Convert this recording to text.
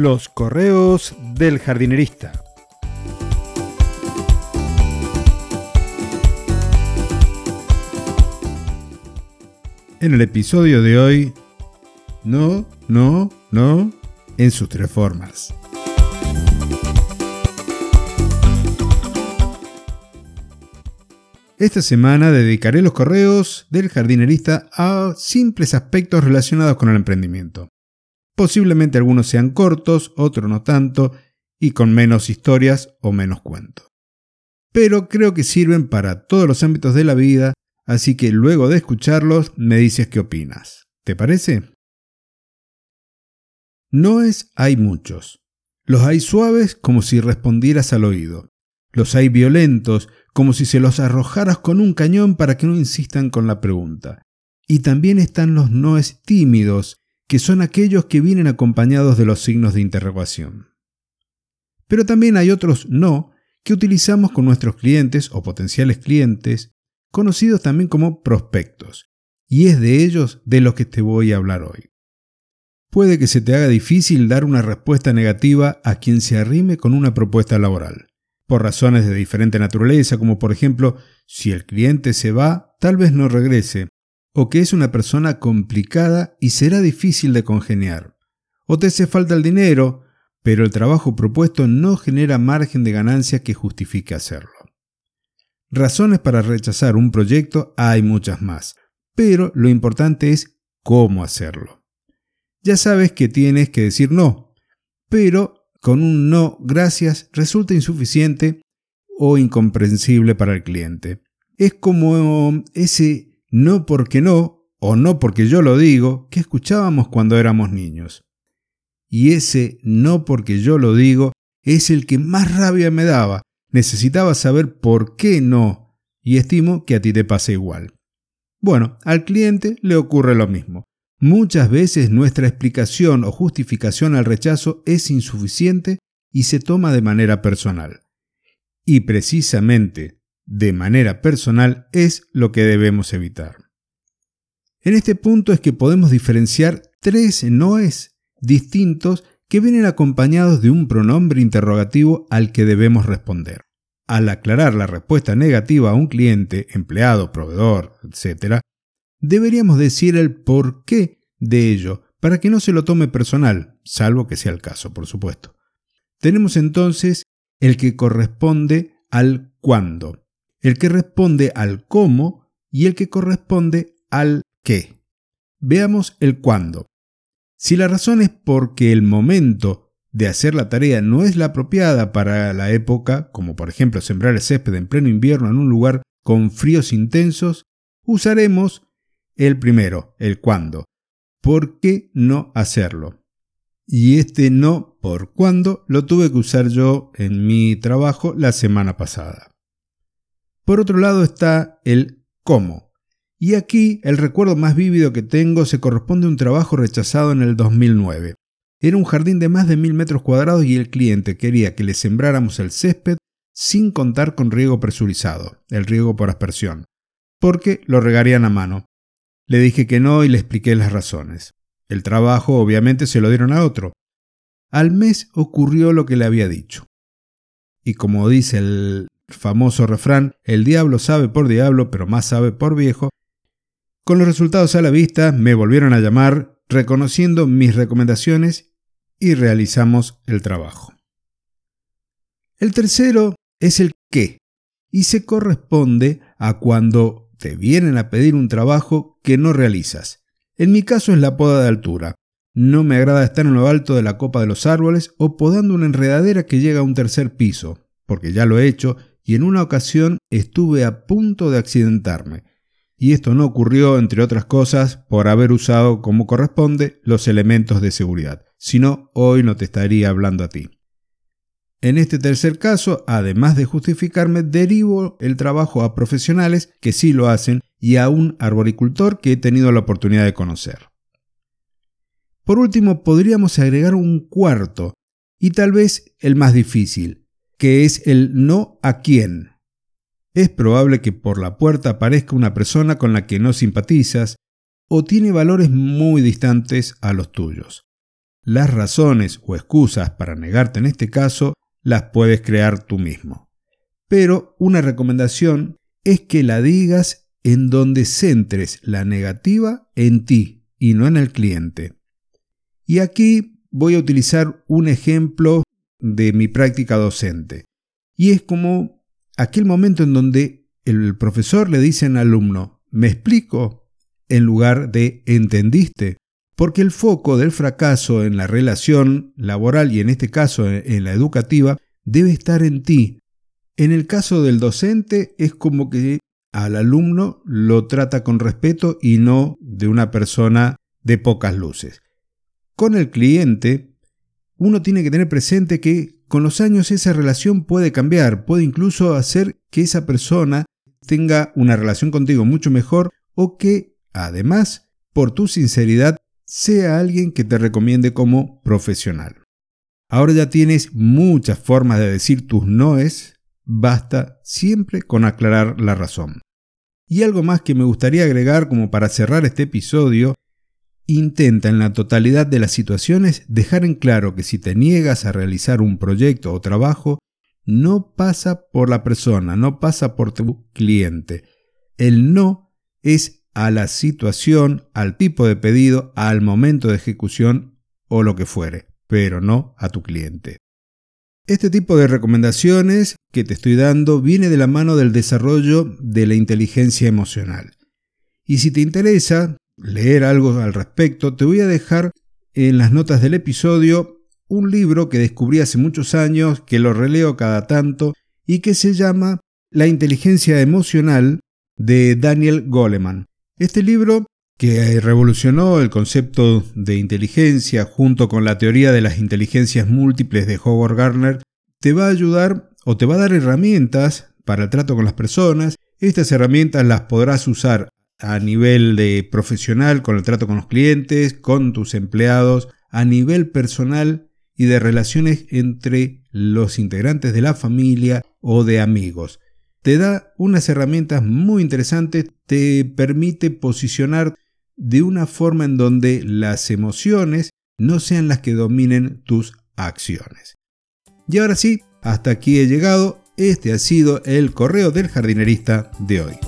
Los correos del jardinerista. En el episodio de hoy, no, no, no, en sus tres formas. Esta semana dedicaré los correos del jardinerista a simples aspectos relacionados con el emprendimiento. Posiblemente algunos sean cortos, otros no tanto, y con menos historias o menos cuentos. Pero creo que sirven para todos los ámbitos de la vida, así que luego de escucharlos me dices qué opinas. ¿Te parece? Noes hay muchos. Los hay suaves como si respondieras al oído. Los hay violentos como si se los arrojaras con un cañón para que no insistan con la pregunta. Y también están los noes tímidos, que son aquellos que vienen acompañados de los signos de interrogación. Pero también hay otros no que utilizamos con nuestros clientes o potenciales clientes, conocidos también como prospectos, y es de ellos de los que te voy a hablar hoy. Puede que se te haga difícil dar una respuesta negativa a quien se arrime con una propuesta laboral por razones de diferente naturaleza, como por ejemplo, si el cliente se va, tal vez no regrese, o que es una persona complicada y será difícil de congeniar, o te hace falta el dinero, pero el trabajo propuesto no genera margen de ganancia que justifique hacerlo. Razones para rechazar un proyecto hay muchas más, pero lo importante es cómo hacerlo. Ya sabes que tienes que decir no, pero con un no gracias resulta insuficiente o incomprensible para el cliente. Es como ese no porque no o no porque yo lo digo que escuchábamos cuando éramos niños. Y ese no porque yo lo digo es el que más rabia me daba. Necesitaba saber por qué no y estimo que a ti te pasa igual. Bueno, al cliente le ocurre lo mismo. Muchas veces nuestra explicación o justificación al rechazo es insuficiente y se toma de manera personal. Y precisamente de manera personal es lo que debemos evitar. En este punto es que podemos diferenciar tres noes distintos que vienen acompañados de un pronombre interrogativo al que debemos responder. Al aclarar la respuesta negativa a un cliente, empleado, proveedor, etc., deberíamos decir el por qué de ello, para que no se lo tome personal, salvo que sea el caso, por supuesto. Tenemos entonces el que corresponde al cuándo, el que responde al cómo y el que corresponde al qué. Veamos el cuándo. Si la razón es porque el momento de hacer la tarea no es la apropiada para la época, como por ejemplo sembrar el césped en pleno invierno en un lugar con fríos intensos, usaremos el primero, el cuándo. ¿Por qué no hacerlo? Y este no por cuándo lo tuve que usar yo en mi trabajo la semana pasada. Por otro lado está el cómo. Y aquí el recuerdo más vívido que tengo se corresponde a un trabajo rechazado en el 2009. Era un jardín de más de mil metros cuadrados y el cliente quería que le sembráramos el césped sin contar con riego presurizado, el riego por aspersión, porque lo regarían a mano. Le dije que no y le expliqué las razones. El trabajo obviamente se lo dieron a otro. Al mes ocurrió lo que le había dicho. Y como dice el famoso refrán, el diablo sabe por diablo, pero más sabe por viejo, con los resultados a la vista me volvieron a llamar reconociendo mis recomendaciones y realizamos el trabajo. El tercero es el qué y se corresponde a cuando te vienen a pedir un trabajo que no realizas. En mi caso es la poda de altura. No me agrada estar en lo alto de la copa de los árboles o podando una enredadera que llega a un tercer piso, porque ya lo he hecho y en una ocasión estuve a punto de accidentarme. Y esto no ocurrió, entre otras cosas, por haber usado como corresponde los elementos de seguridad. Si no, hoy no te estaría hablando a ti. En este tercer caso, además de justificarme, derivo el trabajo a profesionales que sí lo hacen y a un arboricultor que he tenido la oportunidad de conocer. Por último, podríamos agregar un cuarto, y tal vez el más difícil, que es el no a quién. Es probable que por la puerta aparezca una persona con la que no simpatizas o tiene valores muy distantes a los tuyos. las razones o excusas para negarte en este caso las puedes crear tú mismo. Pero una recomendación es que la digas en donde centres la negativa en ti y no en el cliente. Y aquí voy a utilizar un ejemplo de mi práctica docente. Y es como aquel momento en donde el profesor le dice al alumno, ¿me explico? en lugar de ¿entendiste? Porque el foco del fracaso en la relación laboral y en este caso en la educativa debe estar en ti. En el caso del docente es como que al alumno lo trata con respeto y no de una persona de pocas luces. Con el cliente, uno tiene que tener presente que con los años esa relación puede cambiar, puede incluso hacer que esa persona tenga una relación contigo mucho mejor o que, además, por tu sinceridad, sea alguien que te recomiende como profesional. Ahora ya tienes muchas formas de decir tus noes, basta siempre con aclarar la razón. Y algo más que me gustaría agregar como para cerrar este episodio Intenta en la totalidad de las situaciones dejar en claro que si te niegas a realizar un proyecto o trabajo, no pasa por la persona, no pasa por tu cliente. El no es a la situación, al tipo de pedido, al momento de ejecución o lo que fuere, pero no a tu cliente. Este tipo de recomendaciones que te estoy dando viene de la mano del desarrollo de la inteligencia emocional. Y si te interesa, leer algo al respecto, te voy a dejar en las notas del episodio un libro que descubrí hace muchos años, que lo releo cada tanto, y que se llama La inteligencia emocional de Daniel Goleman. Este libro, que revolucionó el concepto de inteligencia junto con la teoría de las inteligencias múltiples de Howard Gardner, te va a ayudar o te va a dar herramientas para el trato con las personas. Estas herramientas las podrás usar a nivel de profesional con el trato con los clientes, con tus empleados, a nivel personal y de relaciones entre los integrantes de la familia o de amigos. Te da unas herramientas muy interesantes, te permite posicionar de una forma en donde las emociones no sean las que dominen tus acciones. Y ahora sí, hasta aquí he llegado. Este ha sido el correo del jardinerista de hoy.